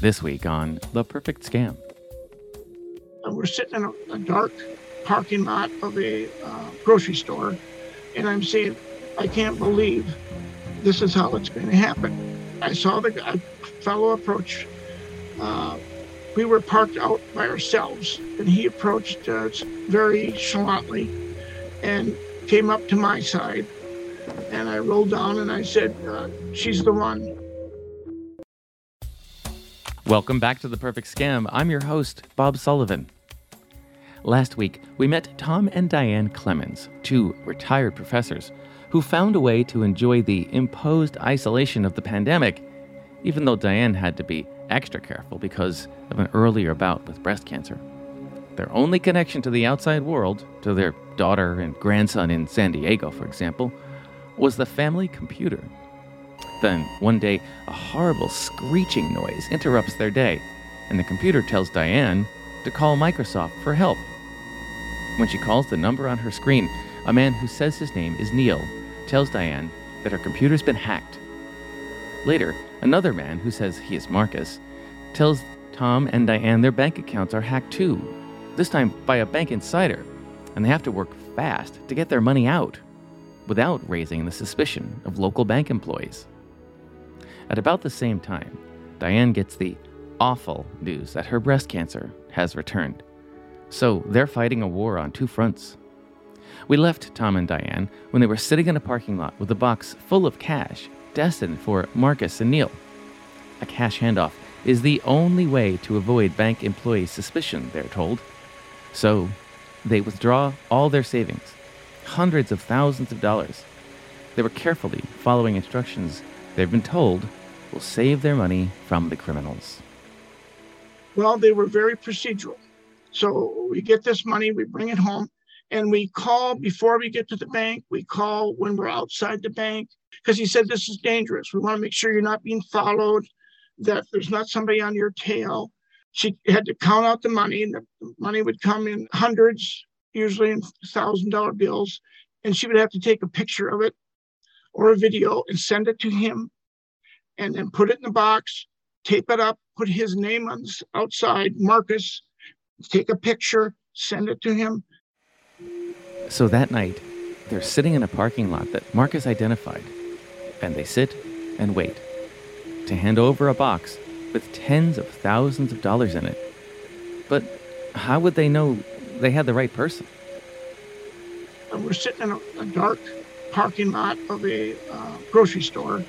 This week on The Perfect Scam. We're sitting in a, dark parking lot of a uh, grocery store, and I'm saying, I can't believe this is how it's going to happen. I saw the fellow approach. Uh, we were parked out by ourselves, and he approached us very chalantly and came up to my side. And I rolled down and I said, uh, She's the one. Welcome back to The Perfect Scam. I'm your host, Bob Sullivan. Last week, we met Tom and Dianne Clemens, two retired professors who found a way to enjoy the imposed isolation of the pandemic, even though Dianne had to be extra careful because of an earlier bout with breast cancer. Their only connection to the outside world, to their daughter and grandson in San Diego, for example, was the family computer. Then, one day, a horrible screeching noise interrupts their day, and the computer tells Dianne to call Microsoft for help. When she calls the number on her screen, a man who says his name is Neil tells Dianne that her computer's been hacked. Later, another man who says he is Marcus tells Tom and Dianne their bank accounts are hacked too, this time by a bank insider, and they have to work fast to get their money out without raising the suspicion of local bank employees. At about the same time, Dianne gets the awful news that her breast cancer has returned. So they're fighting a war on two fronts. We left Tom and Dianne when they were sitting in a parking lot with a box full of cash destined for Marcus and Neil. A cash handoff is the only way to avoid bank employees' suspicion, they're told. So they withdraw all their savings, hundreds of thousands of dollars. They were carefully following instructions they've been told will save their money from the criminals. Well, they were very procedural. So we get this money, we bring it home, and we call before we get to the bank. We call when we're outside the bank because he said this is dangerous. We want to make sure you're not being followed, that there's not somebody on your tail. She had to count out the money, and the money would come in hundreds, usually in thousand dollar bills, and she would have to take a picture of it or a video and send it to him, and then put it in the box, tape it up, put his name on the outside, Marcus, take a picture, send it to him. So that night, they're sitting in a parking lot that Marcus identified, and they sit and wait to hand over a box with tens of thousands of dollars in it. But how would they know they had the right person? And we're sitting in a, a dark parking lot of a uh, grocery store,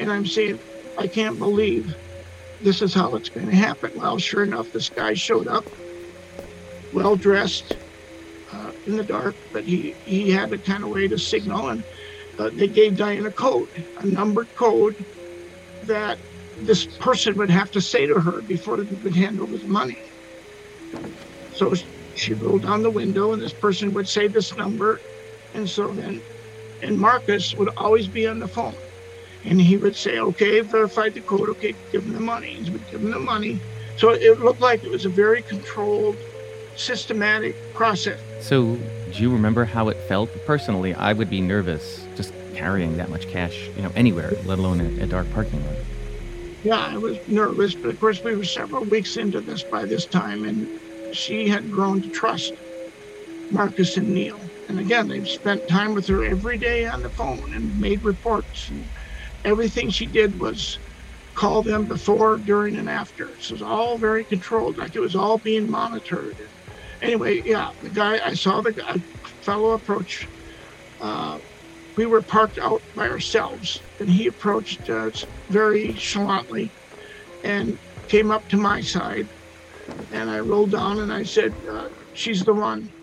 and I'm saying, I can't believe this is how it's going to happen. Well, sure enough, this guy showed up well dressed uh, in the dark, but he, he had a kind of way to signal. And uh, they gave Dianne a code, a numbered code that this person would have to say to her before they would hand over the money. So she rolled down the window, and this person would say this number. And so then, and Marcus would always be on the phone. And he would say, okay, verified the code, okay, give him the money. He would give him the money. So it looked like it was a very controlled systematic process. So, do you remember how it felt? Personally, I would be nervous just carrying that much cash, you know, anywhere, let alone a, a dark parking lot. Yeah, I was nervous, but of course, we were several weeks into this by this time, and she had grown to trust Marcus and Neil. And again, they've spent time with her every day on the phone and made reports. And everything she did was call them before, during, and after. So it was all very controlled, like it was all being monitored anyway, yeah, the guy I saw the guy, fellow approach. Uh, we were parked out by ourselves, and he approached us very chalantly and came up to my side. And I rolled down and I said, uh, "She's the one."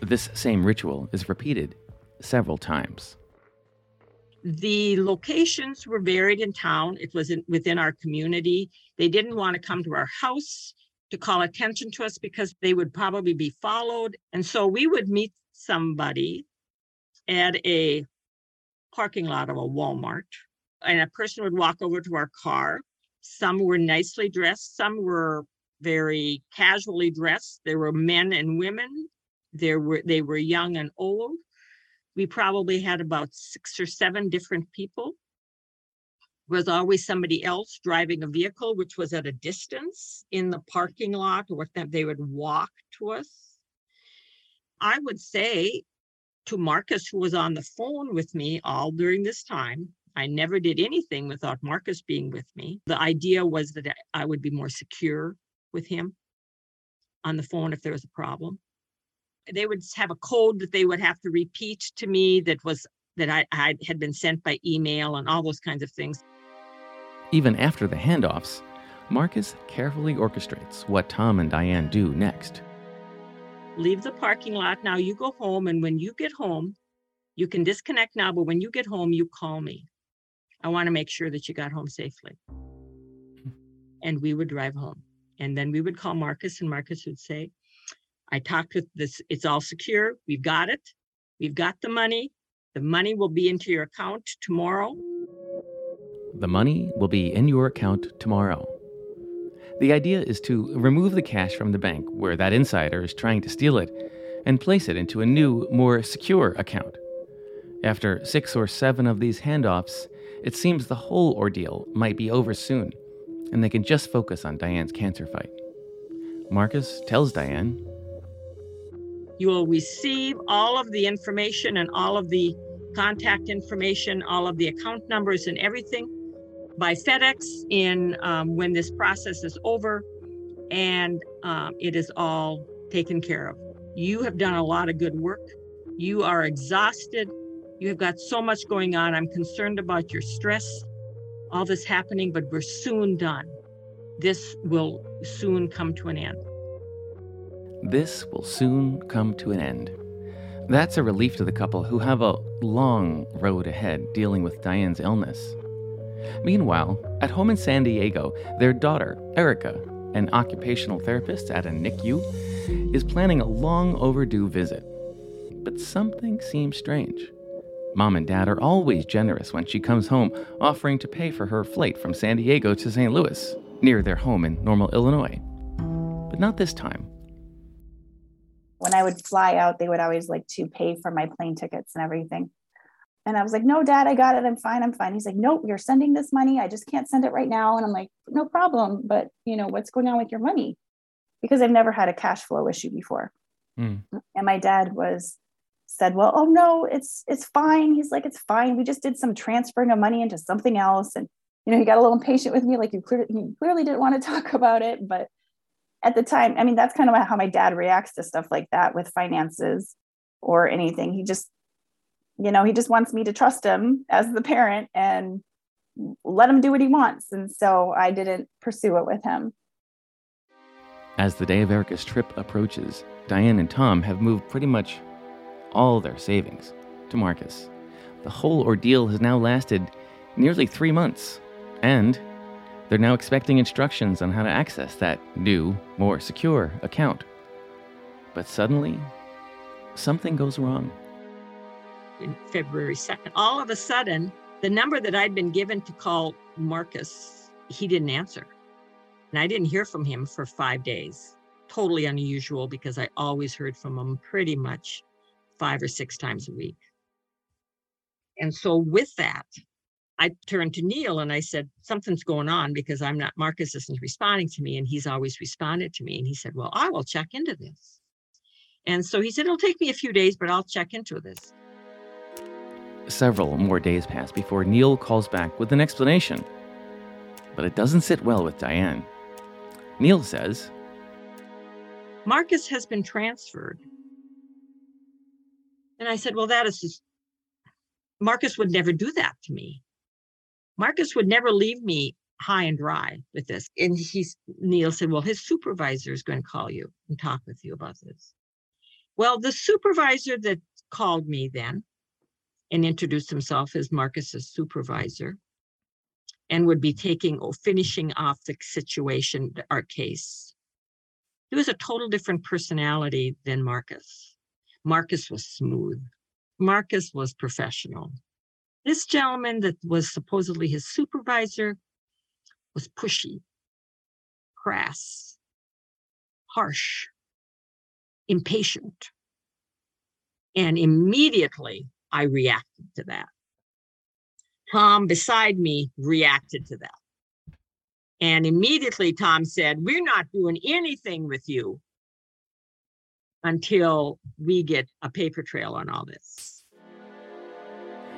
This same ritual is repeated several times. The locations were varied in town. It was in, within our community. They didn't want to come to our house to call attention to us because they would probably be followed. And so we would meet somebody at a parking lot of a Walmart, and a person would walk over to our car. Some were nicely dressed, some were very casually dressed. There were men and women. There were they were young and old. We probably had about six or seven different people. was always somebody else driving a vehicle, which was at a distance in the parking lot or that they would walk to us. I would say to Marcus, who was on the phone with me all during this time, I never did anything without Marcus being with me. The idea was that I would be more secure with him on the phone if there was a problem. They would have a code that they would have to repeat to me that was that I, I had been sent by email and all those kinds of things. Even after the handoffs, Marcus carefully orchestrates what Tom and Dianne do next. Leave the parking lot now. You go home, and when you get home, you can disconnect now, but when you get home, you call me. I want to make sure that you got home safely. Hmm. And we would drive home. And then we would call Marcus, and Marcus would say, I talked with this, it's all secure. We've got it. We've got the money. The money will be into your account tomorrow. The money will be in your account tomorrow. The idea is to remove the cash from the bank where that insider is trying to steal it and place it into a new, more secure account. After six or seven of these handoffs, it seems the whole ordeal might be over soon, and they can just focus on Dianne's cancer fight. Marcus tells Dianne You will receive all of the information and all of the contact information, all of the account numbers and everything by FedEx in um, when this process is over and um, it is all taken care of. You have done a lot of good work. You are exhausted. You have got so much going on. I'm concerned about your stress, all this happening, but we're soon done. This will soon come to an end. This will soon come to an end. That's a relief to the couple who have a long road ahead dealing with Dianne's illness. Meanwhile, at home in San Diego, their daughter, Erica, an occupational therapist at a NICU, is planning a long overdue visit. But something seems strange. Mom and Dad are always generous when she comes home, offering to pay for her flight from San Diego to St. Louis, near their home in Normal, Illinois. But not this time. When I would fly out, they would always like to pay for my plane tickets and everything. And I was like, no, dad, I got it. I'm fine. I'm fine. He's like, nope, you're sending this money. I just can't send it right now. And I'm like, no problem. But, you know, what's going on with your money? Because I've never had a cash flow issue before. Mm. And my dad was said, well, oh no, it's, it's fine. He's like, it's fine. We just did some transferring of money into something else. And, you know, he got a little impatient with me. Like you clearly, he clearly didn't want to talk about it. But at the time, I mean, that's kind of how my dad reacts to stuff like that with finances or anything. He just you know, he just wants me to trust him as the parent and let him do what he wants. And so I didn't pursue it with him. As the day of Erica's trip approaches, Dianne and Tom have moved pretty much all their savings to Marcus. The whole ordeal has now lasted nearly three months, and they're now expecting instructions on how to access that new, more secure account. But suddenly, something goes wrong in February 2nd. All of a sudden, the number that I'd been given to call Marcus, he didn't answer. And I didn't hear from him for five days. Totally unusual because I always heard from him pretty much five or six times a week. And so, with that, I turned to Neil and I said, Something's going on because I'm not, Marcus isn't responding to me. And he's always responded to me. And he said, Well, I will check into this. And so he said, It'll take me a few days, but I'll check into this. Several more days pass before Neil calls back with an explanation. But it doesn't sit well with Dianne. Neil says Marcus has been transferred. And I said, Well, that is just, Marcus would never do that to me. Marcus would never leave me high and dry with this. And he's, Neil said, Well, his supervisor is going to call you and talk with you about this. Well, the supervisor that called me then and introduced himself as Marcus's supervisor and would be taking or finishing off the situation, our case. He was a total different personality than Marcus. Marcus was smooth. Marcus was professional. This gentleman that was supposedly his supervisor was pushy, crass, harsh, impatient. And immediately I reacted to that. Tom beside me reacted to that. And immediately Tom said, We're not doing anything with you until we get a paper trail on all this.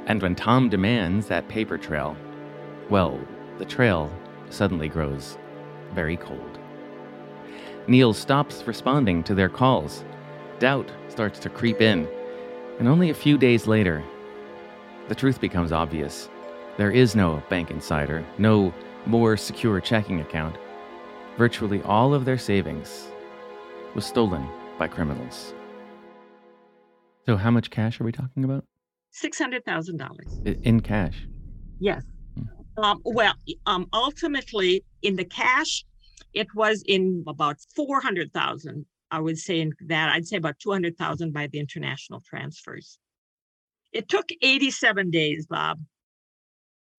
And when Tom demands that paper trail, well, the trail suddenly grows very cold. Neil stops responding to their calls. Doubt starts to creep in. And only a few days later, the truth becomes obvious. There is no bank insider, no more secure checking account. Virtually all of their savings was stolen by criminals. So, how much cash are we talking about? $600,000. In cash? Yes. Hmm. Um, well, um, ultimately, in the cash, it was in about 400,000. I would say in that, I'd say about 200,000 by the international transfers. It took 87 days, Bob,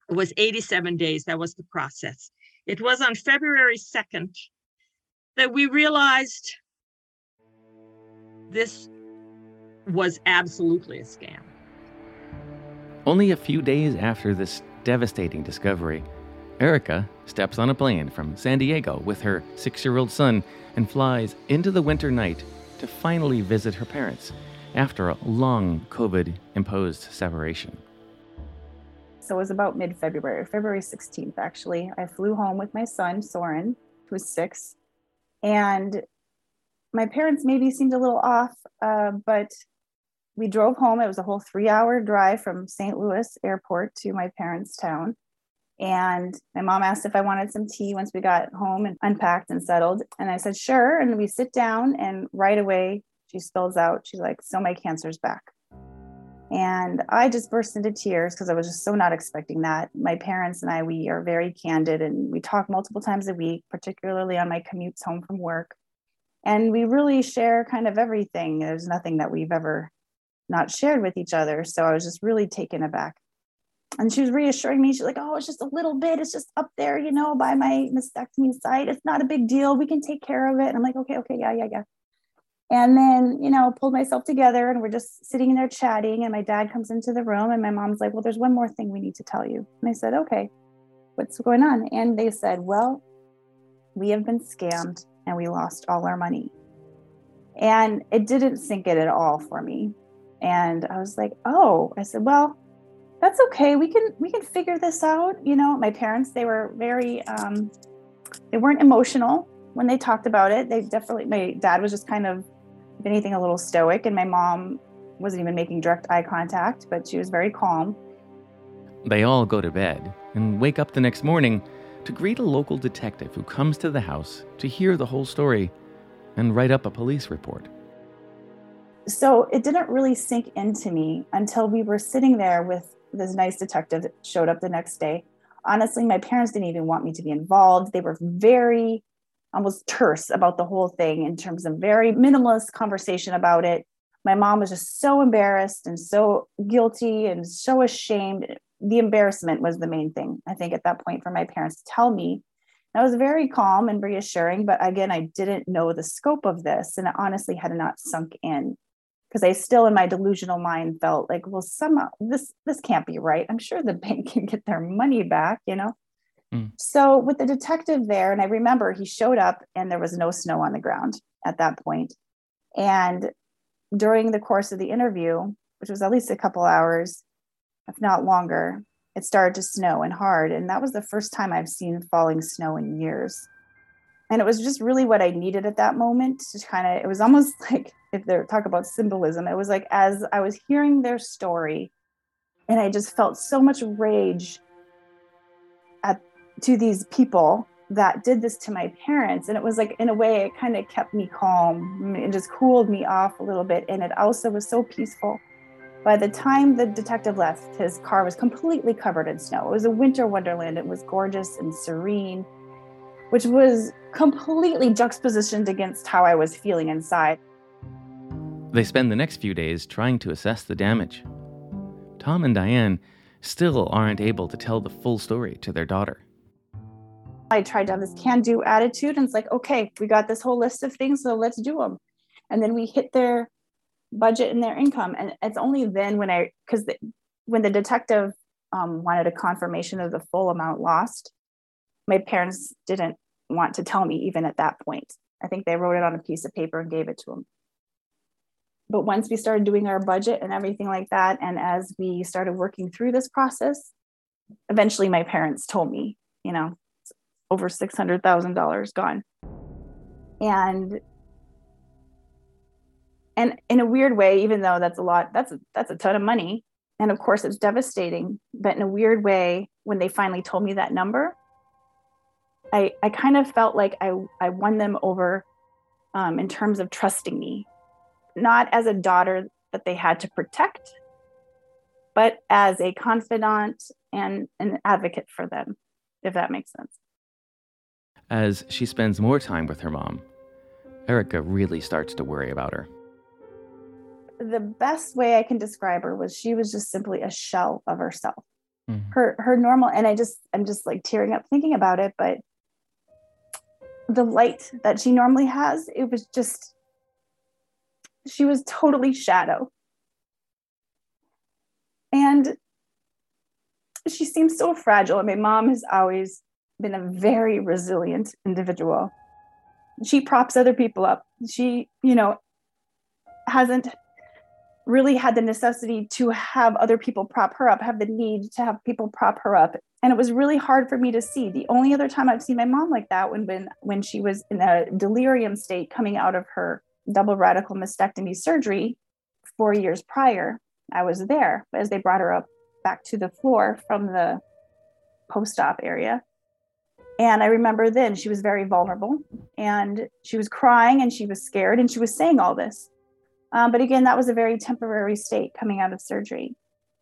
it was 87 days. That was the process. It was on February 2nd that we realized this was absolutely a scam. Only a few days after this devastating discovery, Erica steps on a plane from San Diego with her six year old son and flies into the winter night to finally visit her parents after a long COVID imposed separation. So it was about mid February, February 16th, actually. I flew home with my son, Soren, who's six. And my parents maybe seemed a little off, uh, but we drove home. It was a whole three hour drive from St. Louis airport to my parents' town. And my mom asked if I wanted some tea once we got home and unpacked and settled. And I said, sure. And we sit down, and right away, she spills out, she's like, So my cancer's back. And I just burst into tears because I was just so not expecting that. My parents and I, we are very candid and we talk multiple times a week, particularly on my commutes home from work. And we really share kind of everything. There's nothing that we've ever not shared with each other. So I was just really taken aback. And she was reassuring me. She's like, oh, it's just a little bit. It's just up there, you know, by my mastectomy site. It's not a big deal. We can take care of it. And I'm like, okay, okay, yeah, yeah, yeah. And then, you know, pulled myself together and we're just sitting there chatting. And my dad comes into the room and my mom's like, Well, there's one more thing we need to tell you. And I said, Okay, what's going on? And they said, Well, we have been scammed and we lost all our money. And it didn't sink it at all for me. And I was like, Oh, I said, Well, that's okay. We can we can figure this out. You know, my parents, they were very um they weren't emotional when they talked about it. They definitely my dad was just kind of if anything, a little stoic. And my mom wasn't even making direct eye contact, but she was very calm. They all go to bed and wake up the next morning to greet a local detective who comes to the house to hear the whole story and write up a police report. So it didn't really sink into me until we were sitting there with this nice detective that showed up the next day. Honestly, my parents didn't even want me to be involved. They were very almost terse about the whole thing in terms of very minimalist conversation about it. My mom was just so embarrassed and so guilty and so ashamed. The embarrassment was the main thing, I think, at that point for my parents to tell me. And I was very calm and reassuring, but again, I didn't know the scope of this. And it honestly had not sunk in because I still in my delusional mind felt like, well, somehow this this can't be right. I'm sure the bank can get their money back, you know. Mm. So with the detective there, and I remember he showed up and there was no snow on the ground at that point. And during the course of the interview, which was at least a couple hours, if not longer, it started to snow and hard. And that was the first time I've seen falling snow in years. And it was just really what I needed at that moment to kind of, it was almost like if they're talk about symbolism, it was like as I was hearing their story, and I just felt so much rage at to these people that did this to my parents. And it was like in a way it kind of kept me calm and just cooled me off a little bit. And it also was so peaceful. By the time the detective left his car was completely covered in snow. It was a winter wonderland. It was gorgeous and serene which was completely juxtapositioned against how i was feeling inside they spend the next few days trying to assess the damage tom and dianne still aren't able to tell the full story to their daughter I tried to have this can do attitude. And it's like, okay, we got this whole list of things, so let's do them. And then we hit their budget and their income. And it's only then when I, because the, when the detective um, wanted a confirmation of the full amount lost. My parents didn't want to tell me even at that point. I think they wrote it on a piece of paper and gave it to him. But once we started doing our budget and everything like that, and as we started working through this process, eventually my parents told me, you know, over $600,000 gone. And and in a weird way even though that's a lot that's a, that's a ton of money and of course it's devastating but in a weird way when they finally told me that number i i kind of felt like i i won them over um, in terms of trusting me not as a daughter that they had to protect but as a confidant and an advocate for them if that makes sense as she spends more time with her mom erica really starts to worry about her the best way I can describe her was she was just simply a shell of herself. Mm-hmm. Her her normal and I just I'm just like tearing up thinking about it, but the light that she normally has, it was just she was totally shadow. And she seems so fragile. And my mom has always been a very resilient individual. She props other people up. She, you know, hasn't really had the necessity to have other people prop her up, have the need to have people prop her up. And it was really hard for me to see. The only other time I've seen my mom like that when when when she was in a delirium state coming out of her double radical mastectomy surgery four years prior. I was there as they brought her up back to the floor from the post-op area. And I remember then she was very vulnerable and she was crying and she was scared and she was saying all this. Um, but again, that was a very temporary state coming out of surgery.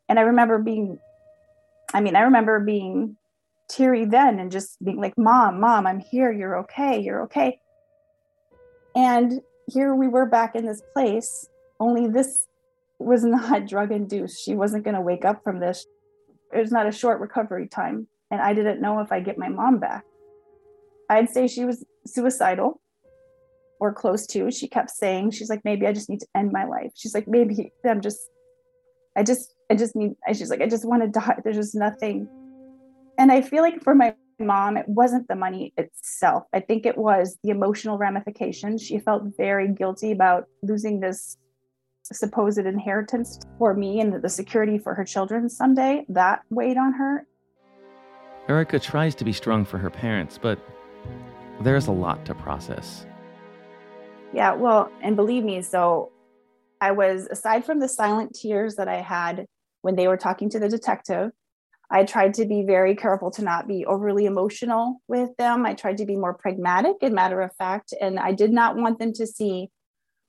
And I remember being, I mean, I remember being teary then and just being like, Mom, Mom, I'm here. You're okay. You're okay. And here we were back in this place, only this was not drug induced. She wasn't going to wake up from this. It was not a short recovery time. And I didn't know if I'd get my mom back. I'd say she was suicidal or close to. She kept saying, she's like, maybe I just need to end my life. She's like, maybe I'm just, I just, I just need, she's like, I just want to die. There's just nothing. And I feel like for my mom, it wasn't the money itself. I think it was the emotional ramifications. She felt very guilty about losing this supposed inheritance for me and the security for her children someday. That weighed on her. Erica tries to be strong for her parents, but there's a lot to process. Yeah, well, and believe me, so I was, aside from the silent tears that I had when they were talking to the detective, I tried to be very careful to not be overly emotional with them. I tried to be more pragmatic and matter of fact. And I did not want them to see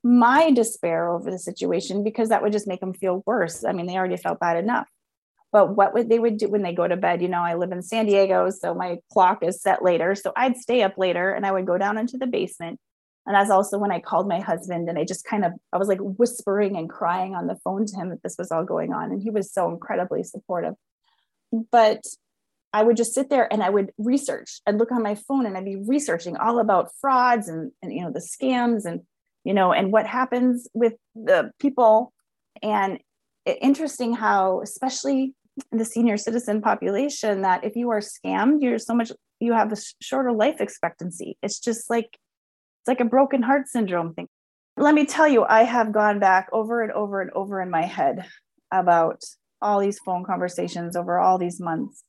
my despair over the situation because that would just make them feel worse. I mean, they already felt bad enough. But what would they would do when they go to bed? You know, I live in San Diego, so my clock is set later. So I'd stay up later and I would go down into the basement and that's also when I called my husband and I just kind of, I was like whispering and crying on the phone to him that this was all going on. And he was so incredibly supportive. But I would just sit there and I would research. I'd look on my phone and I'd be researching all about frauds and, and you know, the scams and, you know, and what happens with the people. And interesting how, especially in the senior citizen population, that if you are scammed, you're so much, you have a shorter life expectancy. It's just like it's like a broken heart syndrome thing. Let me tell you, I have gone back over and over and over in my head about all these phone conversations over all these months.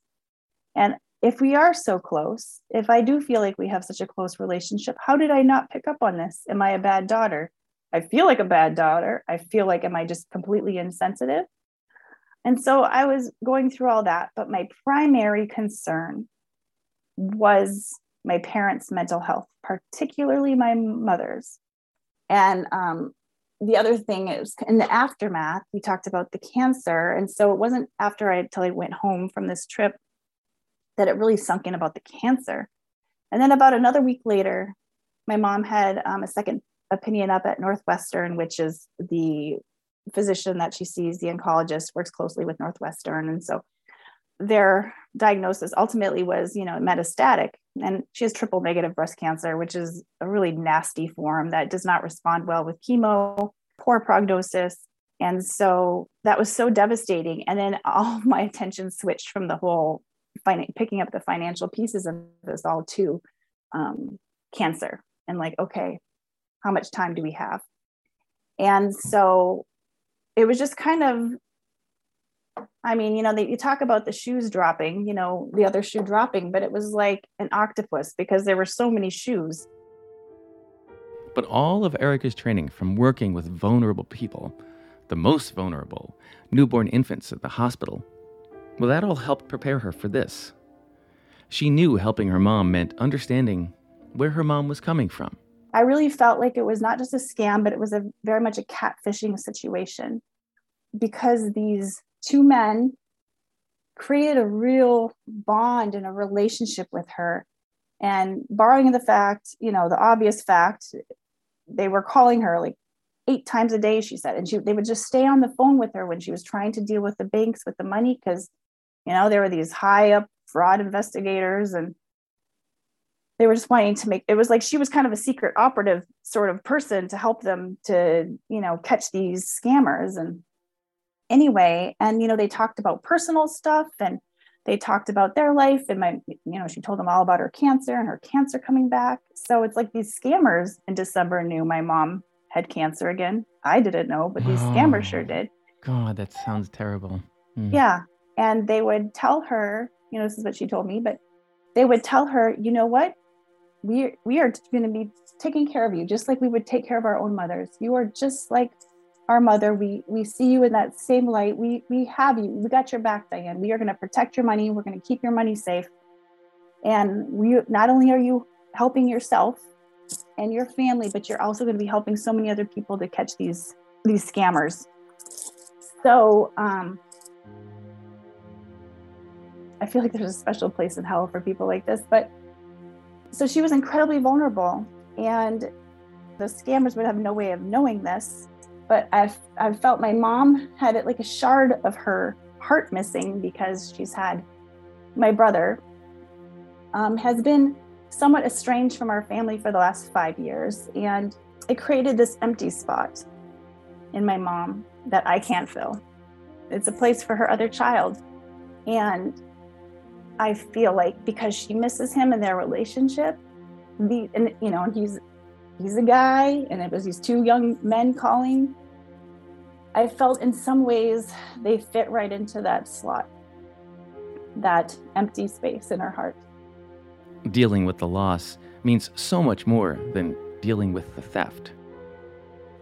And if we are so close, if I do feel like we have such a close relationship, how did I not pick up on this? Am I a bad daughter? I feel like a bad daughter. I feel like, am I just completely insensitive? And so I was going through all that, but my primary concern was my parents' mental health, particularly my mother's. And um, the other thing is in the aftermath, we talked about the cancer. And so it wasn't after I until I went home from this trip that it really sunk in about the cancer. And then about another week later, my mom had um, a second opinion up at Northwestern, which is the physician that she sees, the oncologist, works closely with Northwestern. And so their diagnosis ultimately was, you know, metastatic. And she has triple negative breast cancer, which is a really nasty form that does not respond well with chemo, poor prognosis. And so that was so devastating. And then all my attention switched from the whole fin- picking up the financial pieces of this all to um, cancer and like, okay, how much time do we have? And so it was just kind of, I mean, you know, they, you talk about the shoes dropping, you know, the other shoe dropping, but it was like an octopus because there were so many shoes. But all of Erica's training from working with vulnerable people, the most vulnerable, newborn infants at the hospital, well, that all helped prepare her for this. She knew helping her mom meant understanding where her mom was coming from. I really felt like it was not just a scam, but it was a very much a catfishing situation because these two men created a real bond and a relationship with her. And barring the fact, you know, the obvious fact, they were calling her like eight times a day, she said. And she, they would just stay on the phone with her when she was trying to deal with the banks with the money because, you know, there were these high up fraud investigators and they were just wanting to make it was like she was kind of a secret operative sort of person to help them to you know catch these scammers and anyway and you know they talked about personal stuff and they talked about their life and my you know she told them all about her cancer and her cancer coming back. So it's like these scammers in december knew my mom had cancer again. I didn't know but these scammers sure did. God, that sounds terrible. Mm. yeah and they would tell her you know this is what she told me but they would tell her you know what? We we are going to be taking care of you just like we would take care of our own mothers. You are just like our mother we we see you in that same light. We we have you. We got your back dianne. We are going to protect your money. We're going to keep your money safe. And we not only are you helping yourself and your family but you're also going to be helping so many other people to catch these these scammers. So um i feel like there's a special place in hell for people like this but so she was incredibly vulnerable and the scammers would have no way of knowing this but i've i've felt my mom had it like a shard of her heart missing because she's had my brother um, has been somewhat estranged from our family for the last five years and it created this empty spot in my mom that i can't fill. It's a place for her other child and I feel like because she misses him and their relationship, the and you know, and he's he's a guy, and it was these two young men calling. I felt in some ways they fit right into that slot, that empty space in her heart. Dealing with the loss means so much more than dealing with the theft.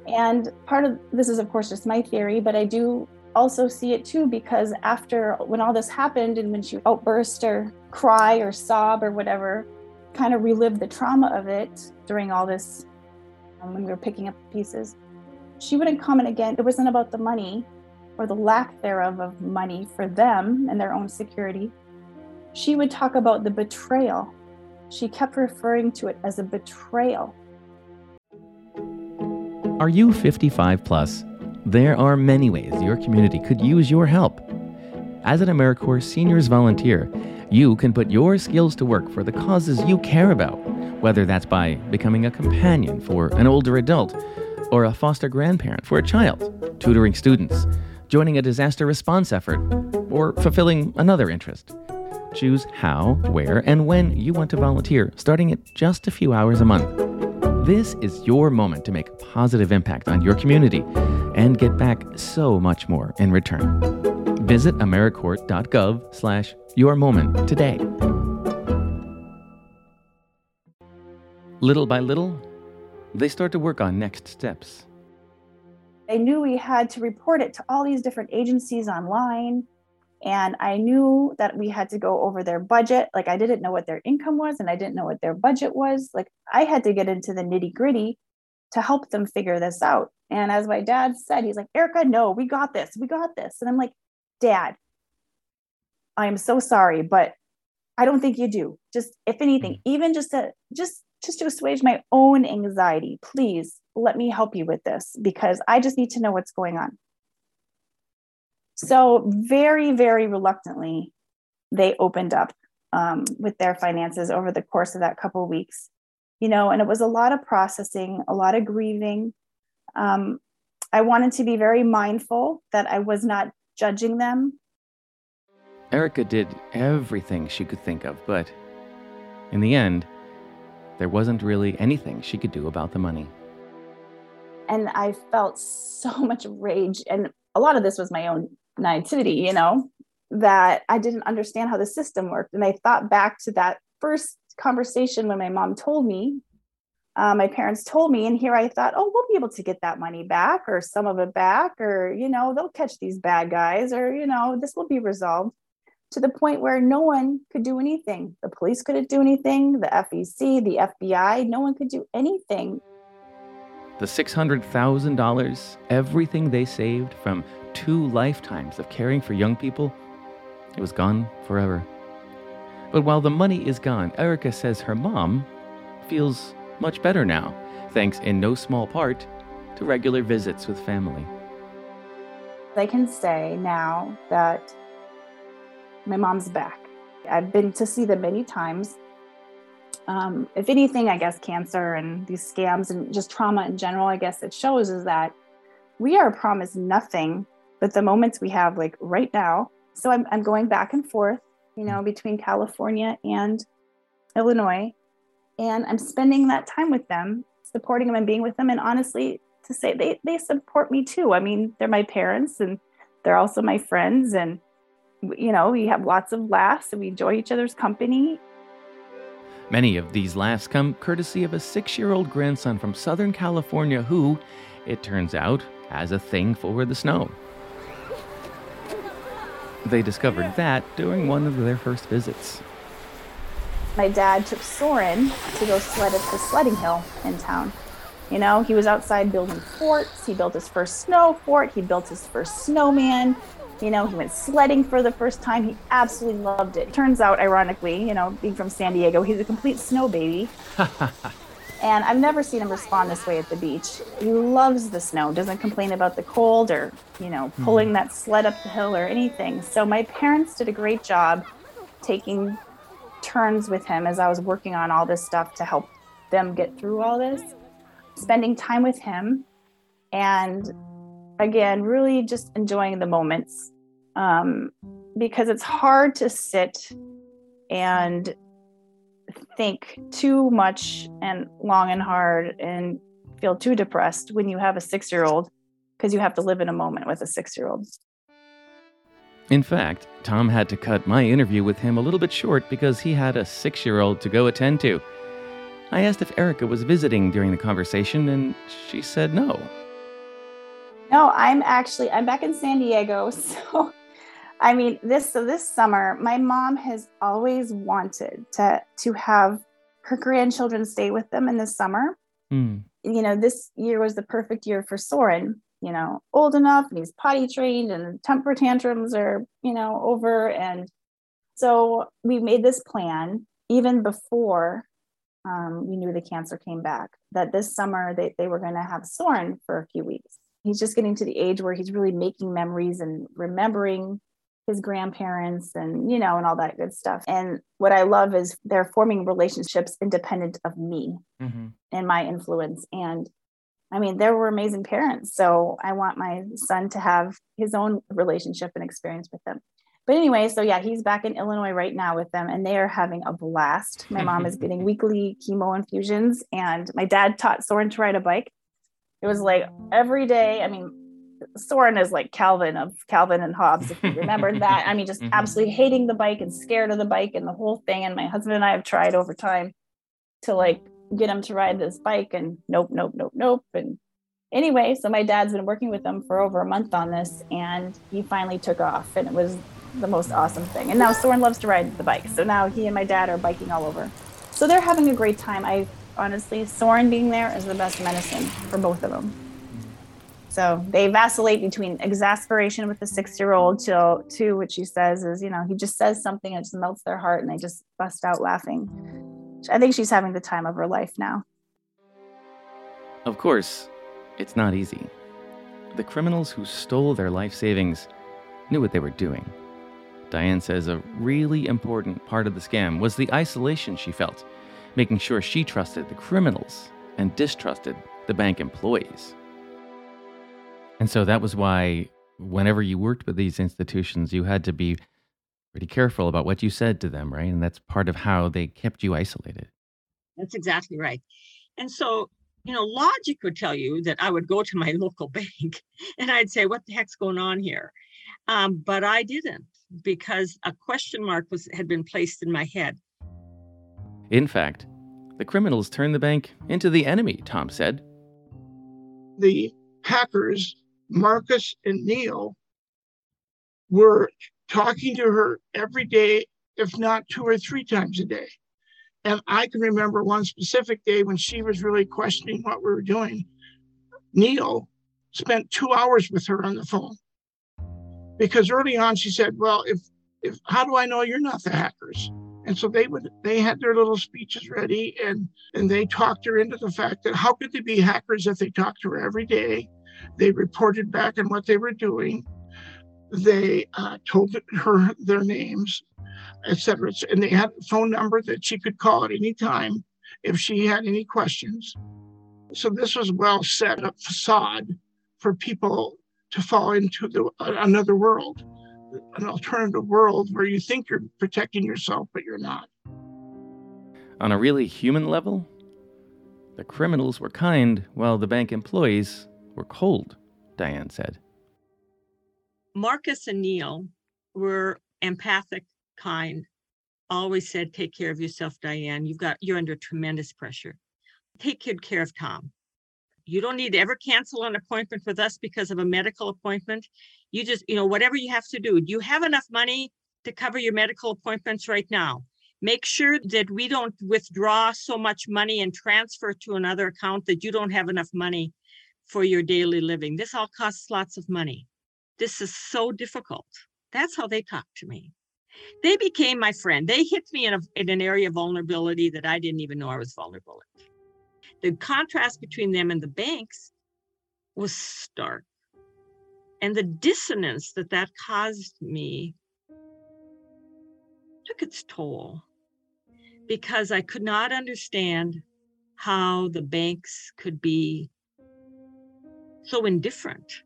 And part of this is, of course, just my theory, but I do also see it too because after when all this happened and when she outburst or cry or sob or whatever kind of relive the trauma of it during all this um, when we were picking up pieces she wouldn't comment again. It wasn't about the money or the lack thereof of money for them and their own security. She would talk about the betrayal. She kept referring to it as a betrayal. Are you 55 plus? There are many ways your community could use your help. As an AmeriCorps Seniors volunteer, you can put your skills to work for the causes you care about, whether that's by becoming a companion for an older adult, or a foster grandparent for a child, tutoring students, joining a disaster response effort, or fulfilling another interest. Choose how, where, and when you want to volunteer, starting at just a few hours a month. This is your moment to make a positive impact on your community and get back so much more in return. Visit AmeriCorps.gov slash your moment today. Little by little, they start to work on next steps. I knew we had to report it to all these different agencies online. And I knew that we had to go over their budget. Like, I didn't know what their income was and I didn't know what their budget was. Like, I had to get into the nitty gritty to help them figure this out. And as my dad said, he's like, Erica, no, we got this. We got this. And I'm like, Dad, I am so sorry, but I don't think you do. Just if anything, hmm. even just to just just to assuage my own anxiety, please let me help you with this because I just need to know what's going on. So very, very reluctantly, they opened up um, with their finances over the course of that couple weeks. You know, and it was a lot of processing, a lot of grieving. Um, I wanted to be very mindful that I was not judging them. Erica did everything she could think of, but in the end, there wasn't really anything she could do about the money. And I felt so much rage. And a lot of this was my own naivety, you know, that I didn't understand how the system worked. And I thought back to that first conversation when my mom told me, uh, my parents told me, and here I thought, oh, we'll be able to get that money back or some of it back, or, you know, they'll catch these bad guys, or, you know, this will be resolved to the point where no one could do anything. The police couldn't do anything, the FTC, the FBI, no one could do anything. The $600,000, everything they saved from two lifetimes of caring for young people, it was gone forever. But while the money is gone, Erica says her mom feels much better now, thanks in no small part to regular visits with family. I can say now that my mom's back. I've been to see them many times. Um, if anything, I guess cancer and these scams and just trauma in general, I guess it shows is that we are promised nothing but the moments we have, like right now. So I'm, I'm going back and forth, you know, between California and Illinois. And I'm spending that time with them, supporting them and being with them. And honestly, to say they, they support me too. I mean, they're my parents and they're also my friends. And you know, we have lots of laughs and we enjoy each other's company. Many of these laughs come courtesy of a six year old grandson from Southern California who, it turns out, has a thing for the snow. They discovered that during one of their first visits. My dad took Soren to go sled at the sledding hill in town. You know, he was outside building forts. He built his first snow fort. He built his first snowman. You know, he went sledding for the first time. He absolutely loved it. Turns out, ironically, you know, being from San Diego, he's a complete snow baby. and I've never seen him respond this way at the beach. He loves the snow, doesn't complain about the cold or, you know, hmm. pulling mm. that sled up the hill or anything. So my parents did a great job taking turns with him as I was working on all this stuff to help them get through all this, spending time with him and again, really just enjoying the moments um, because it's hard to sit and think too much and long and hard and feel too depressed when you have a six year old because you have to live in a moment with a six year old. In fact, Tom had to cut my interview with him a little bit short because he had a six year old to go attend to. I asked if Erica was visiting during the conversation, and she said no. No, I'm actually I'm back in San Diego. So I mean this so this summer my mom has always wanted to to have her grandchildren stay with them in the summer. Mm. You know, this year was the perfect year for Soren, you know, old enough and he's potty trained and temper tantrums are, you know, over and so we made this plan even before um, we knew the cancer came back that this summer they, they were going to have Soren for a few weeks he's just getting to the age where he's really making memories and remembering his grandparents and you know and all that good stuff. And what i love is they're forming relationships independent of me mm-hmm. and my influence. And i mean they were amazing parents. So i want my son to have his own relationship and experience with them. But anyway so yeah he's back in illinois right now with them and they are having a blast. My mom is getting weekly chemo infusions and my dad taught soren to ride a bike it was like every day. I mean, Soren is like Calvin of Calvin and Hobbes, if you remember that. I mean, just mm-hmm. absolutely hating the bike and scared of the bike and the whole thing. And my husband and I have tried over time to like get him to ride this bike, and nope, nope, nope, nope. And anyway, so my dad's been working with him for over a month on this, and he finally took off, and it was the most awesome thing. And now Soren loves to ride the bike, so now he and my dad are biking all over. So they're having a great time. I honestly. Soren being there is the best medicine for both of them. So they vacillate between exasperation with the six year old till to what she says is, you know, he just says something and it just melts their heart and they just bust out laughing. I think she's having the time of her life now. Of course, it's not easy. The criminals who stole their life savings knew what they were doing. Dianne says a really important part of the scam was the isolation she felt making sure she trusted the criminals and distrusted the bank employees. And so that was why, whenever you worked with these institutions, you had to be pretty careful about what you said to them, right? And that's part of how they kept you isolated. That's exactly right. And so, you know, logic would tell you that I would go to my local bank and I'd say, what the heck's going on here? Um, but I didn't because a question mark was had been placed in my head. In fact, the criminals turned the bank into the enemy, Tom said. The hackers, Marcus and Neil, were talking to her every day, if not two or three times a day. And I can remember one specific day when she was really questioning what we were doing. Neil spent two hours with her on the phone because early on she said, "Well, if if how do I know you're not the hackers?" And so they would they had their little speeches ready and and they talked her into the fact that how could they be hackers if they talked to her every day? They reported back on what they were doing. They uh, told her their names, etc. And they had a phone number that she could call at any time if she had any questions. So this was well set up facade for people to fall into the, another world, an alternative world where you think you're protecting yourself, but you're not. On a really human level, the criminals were kind while the bank employees were cold, Dianne said. Marcus and Neil were empathic, kind, always said, Take care of yourself, Dianne. You've got you're under tremendous pressure. Take good care of Tom. You don't need to ever cancel an appointment with us because of a medical appointment. You just, you know, whatever you have to do. Do you have enough money to cover your medical appointments right now? Make sure that we don't withdraw so much money and transfer to another account that you don't have enough money for your daily living. This all costs lots of money. This is so difficult. That's how they talked to me. They became my friend. They hit me in, a, in an area of vulnerability that I didn't even know I was vulnerable in the contrast between them and the banks was stark. And the dissonance that that caused me took its toll because I could not understand how the banks could be so indifferent,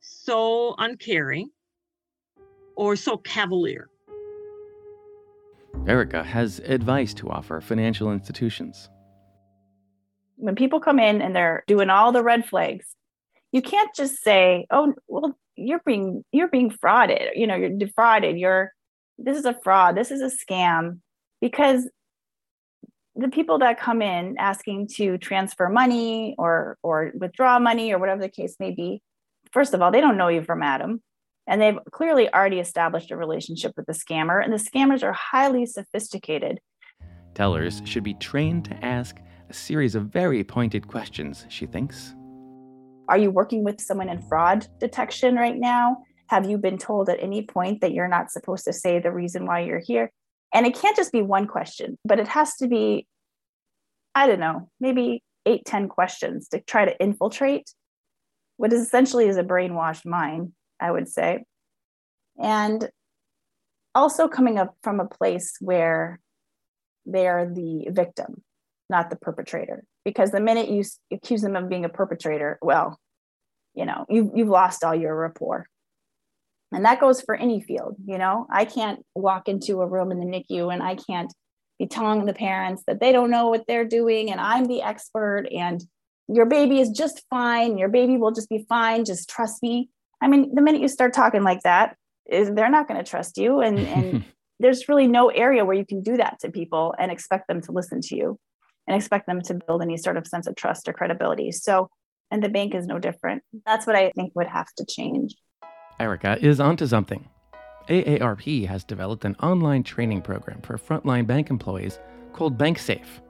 so uncaring, or so cavalier. Erica has advice to offer financial institutions when people come in and they're doing all the red flags, you can't just say, "Oh, well, you're being you're being frauded. You know, you're defrauded. You're this is a fraud. This is a scam," because the people that come in asking to transfer money or or withdraw money or whatever the case may be, first of all, they don't know you from Adam. And they've clearly already established a relationship with the scammer, and the scammers are highly sophisticated. Tellers should be trained to ask a series of very pointed questions, she thinks. Are you working with someone in fraud detection right now? Have you been told at any point that you're not supposed to say the reason why you're here? And it can't just be one question, but it has to be, I don't know, maybe eight, ten questions to try to infiltrate what is essentially is a brainwashed mind, I would say. And also coming up from a place where they are the victim not the perpetrator. Because the minute you accuse them of being a perpetrator, well, you know, you, you've lost all your rapport. And that goes for any field. You know, I can't walk into a room in the NICU and I can't be telling the parents that they don't know what they're doing and I'm the expert and your baby is just fine. Your baby will just be fine. Just trust me. I mean, the minute you start talking like that, is they're not going to trust you. And, and there's really no area where you can do that to people and expect them to listen to you and expect them to build any sort of sense of trust or credibility. So, and the bank is no different. That's what I think would have to change. Erica is onto something. AARP has developed an online training program for frontline bank employees called BankSafe.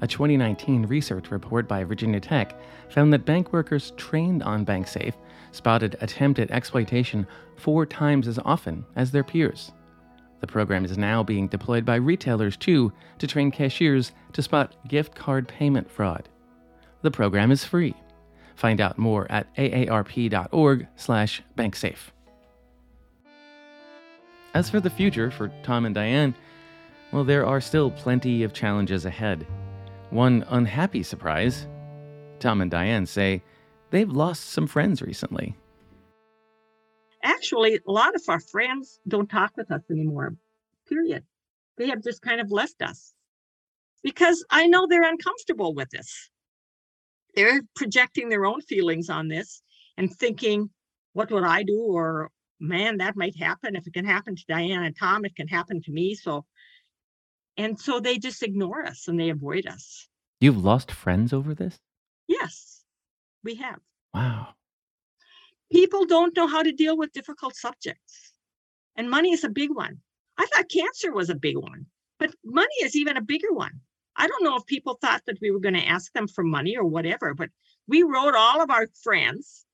A 2019 research report by Virginia Tech found that bank workers trained on BankSafe spotted attempted exploitation four times as often as their peers. The program is now being deployed by retailers too to train cashiers to spot gift card payment fraud. The program is free. Find out more at aarp.org/banksafe. As for the future for Tom and Dianne, well, there are still plenty of challenges ahead. One unhappy surprise Tom and Dianne say they've lost some friends recently. Actually, a lot of our friends don't talk with us anymore, period. They have just kind of left us because I know they're uncomfortable with this. They're projecting their own feelings on this and thinking, what would I do? Or, man, that might happen. If it can happen to Dianne and Tom, it can happen to me. So, and so they just ignore us and they avoid us. You've lost friends over this? Yes, we have. Wow. People don't know how to deal with difficult subjects. And money is a big one. I thought cancer was a big one, but money is even a bigger one. I don't know if people thought that we were going to ask them for money or whatever, but we wrote all of our friends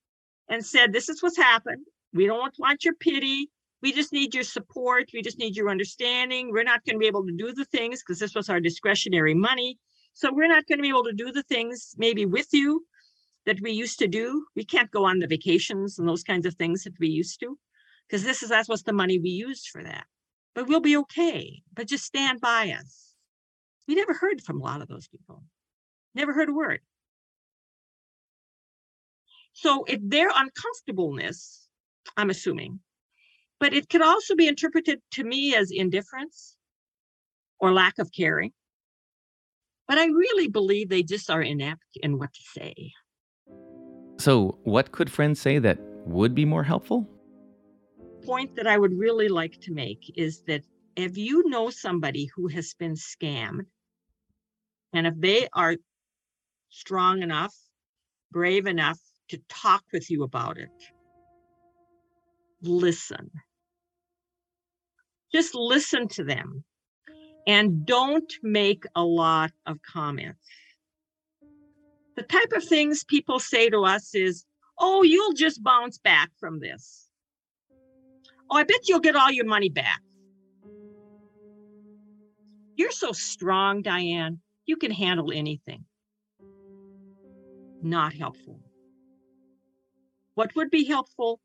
and said, This is what's happened. We don't want your pity. We just need your support. We just need your understanding. We're not going to be able to do the things because this was our discretionary money. So we're not going to be able to do the things maybe with you that we used to do. We can't go on the vacations and those kinds of things that we used to because this is that's what's the money we used for that. But we'll be okay. But just stand by us. We never heard from a lot of those people. Never heard a word. So if their uncomfortableness, I'm assuming, but it could also be interpreted to me as indifference or lack of caring. But I really believe they just are inept in what to say. So, what could friends say that would be more helpful? Point that I would really like to make is that if you know somebody who has been scammed, and if they are strong enough, brave enough to talk with you about it, listen. Just listen to them and don't make a lot of comments. The type of things people say to us is, oh, you'll just bounce back from this. Oh, I bet you'll get all your money back. You're so strong, Dianne. You can handle anything. Not helpful. What would be helpful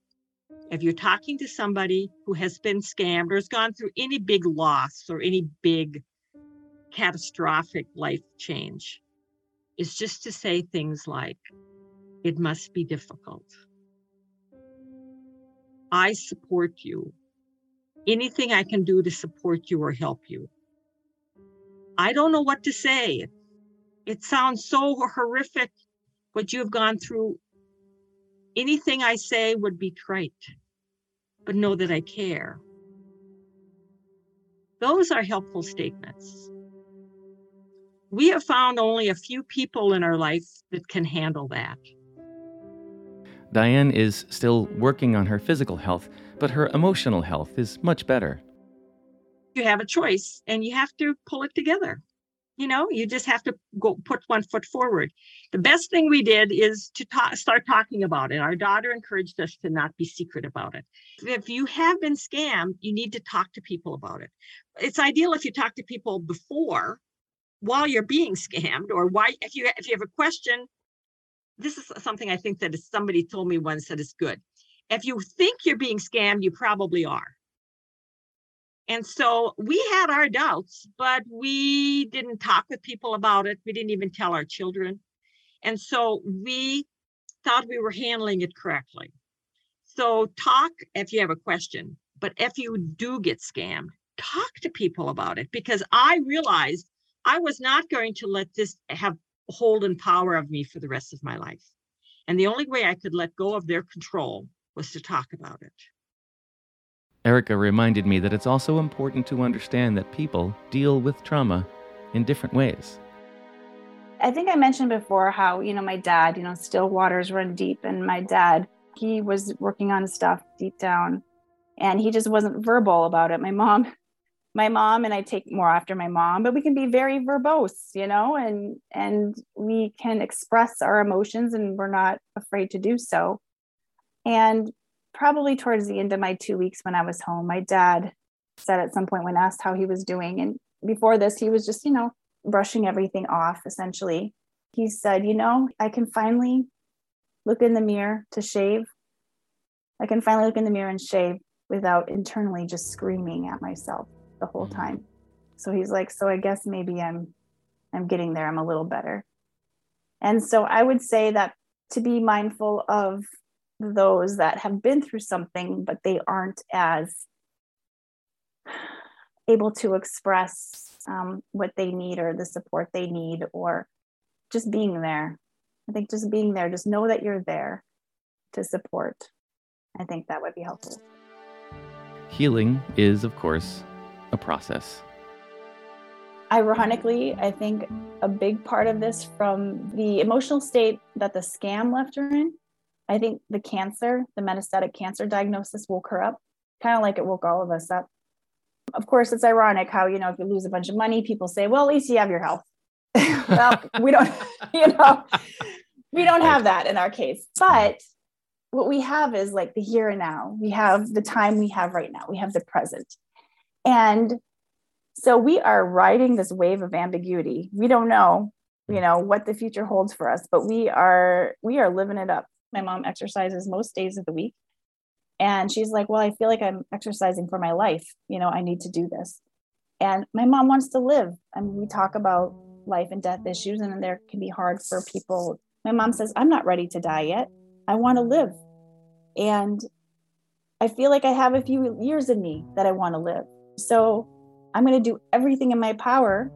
if you're talking to somebody who has been scammed or has gone through any big loss or any big catastrophic life change? Is just to say things like, it must be difficult. I support you. Anything I can do to support you or help you. I don't know what to say. It sounds so horrific what you've gone through. Anything I say would be trite, but know that I care. Those are helpful statements. We have found only a few people in our life that can handle that. Dianne is still working on her physical health, but her emotional health is much better. You have a choice and you have to pull it together. You know you just have to go put one foot forward. The best thing we did is to ta- start talking about it. Our daughter encouraged us to not be secret about it. If you have been scammed you need to talk to people about it. It's ideal if you talk to people before while you're being scammed or why if you if you have a question this is something i think that somebody told me once that is good if you think you're being scammed you probably are and so we had our doubts, but we didn't talk with people about it. We didn't even tell our children. And so we thought we were handling it correctly. So talk if you have a question, but if you do get scammed, talk to people about it because I realized I was not going to let this have hold and power of me for the rest of my life. And the only way I could let go of their control was to talk about it. Erica reminded me that it's also important to understand that people deal with trauma in different ways. I think I mentioned before how, you know, my dad, you know, still waters run deep. And my dad, he was working on stuff deep down and he just wasn't verbal about it. My mom, my mom and I take more after my mom, but we can be very verbose, you know, and and we can express our emotions and we're not afraid to do so. And probably towards the end of my two weeks when I was home, my dad said at some point when asked how he was doing, and before this, he was just, you know, brushing everything off essentially. He said, You know, I can finally look in the mirror to shave. I can finally look in the mirror and shave without internally just screaming at myself the whole mm-hmm. time. So he's like, So I guess maybe I'm I'm getting there. I'm a little better. And so I would say that to be mindful of those that have been through something, but they aren't as able to express um, what they need or the support they need, or just being there. I think just being there, just know that you're there to support. I think that would be helpful. Healing is, of course, process. Ironically, I think a big part of this from the emotional state that the scam left her in, I think the cancer, the metastatic cancer diagnosis woke her up, kind of like it woke all of us up. Of course, it's ironic how, you know, if you lose a bunch of money, people say, well, at least you have your health. well, we don't, you know, we don't have that in our case. But what we have is like the here and now. We have the time we have right now. We have the present. And so we are riding this wave of ambiguity. We don't know, you know, what the future holds for us, but we are we are living it up. My mom exercises most days of the week. And she's like, "Well, I feel like I'm exercising for my life. You know, I need to do this." And my mom wants to live. I mean, we talk about life and death issues and there can be hard for people. My mom says, "I'm not ready to die yet. I want to live." And I feel like I have a few years in me that I want to live. So I'm going to do everything in my power,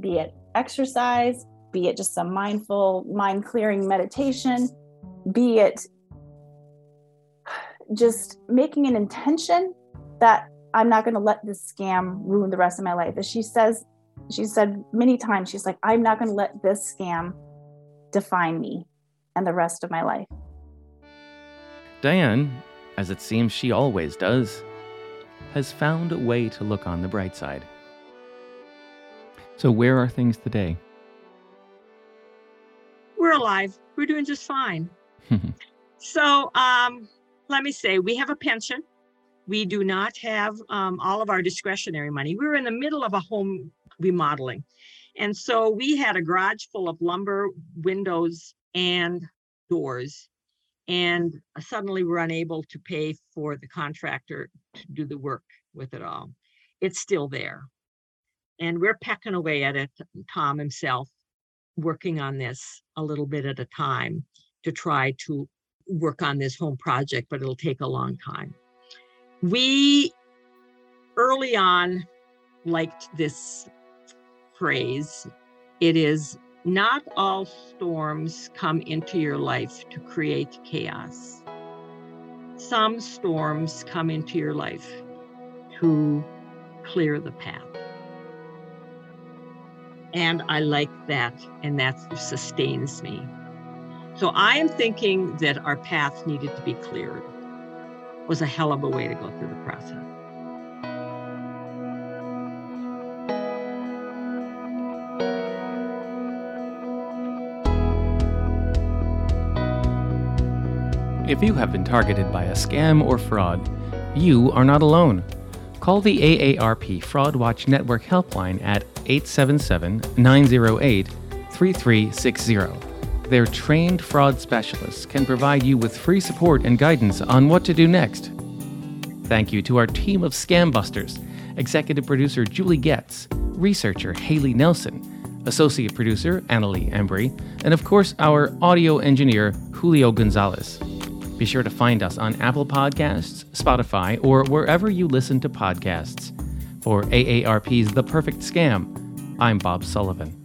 be it exercise, be it just some mindful, mind clearing meditation, be it just making an intention that I'm not going to let this scam ruin the rest of my life. As she says, she said many times, she's like, I'm not going to let this scam define me and the rest of my life. Dianne, as it seems she always does, has found a way to look on the bright side. So, where are things today? We're alive. We're doing just fine. so, um, let me say, we have a pension. We do not have um, all of our discretionary money. We were in the middle of a home remodeling. And so we had a garage full of lumber, windows, and doors and suddenly we're unable to pay for the contractor to do the work with it all. It's still there. And we're pecking away at it, Tom himself, working on this a little bit at a time to try to work on this home project, but it'll take a long time. We early on liked this phrase. It is not all storms come into your life to create chaos. Some storms come into your life to clear the path. And I like that, and that sustains me. So I am thinking that our path needed to be cleared. Was a hell of a way to go through the process. If you have been targeted by a scam or fraud, you are not alone. Call the AARP Fraud Watch Network helpline at 877 908 3360. Their trained fraud specialists can provide you with free support and guidance on what to do next. Thank you to our team of scam busters executive producer Julie Getz, researcher Haley Nelson, associate producer Annalie Embry, and of course our audio engineer Julio Gonzalez. Be sure to find us on Apple Podcasts, Spotify, or wherever you listen to podcasts. For AARP's The Perfect Scam, I'm Bob Sullivan.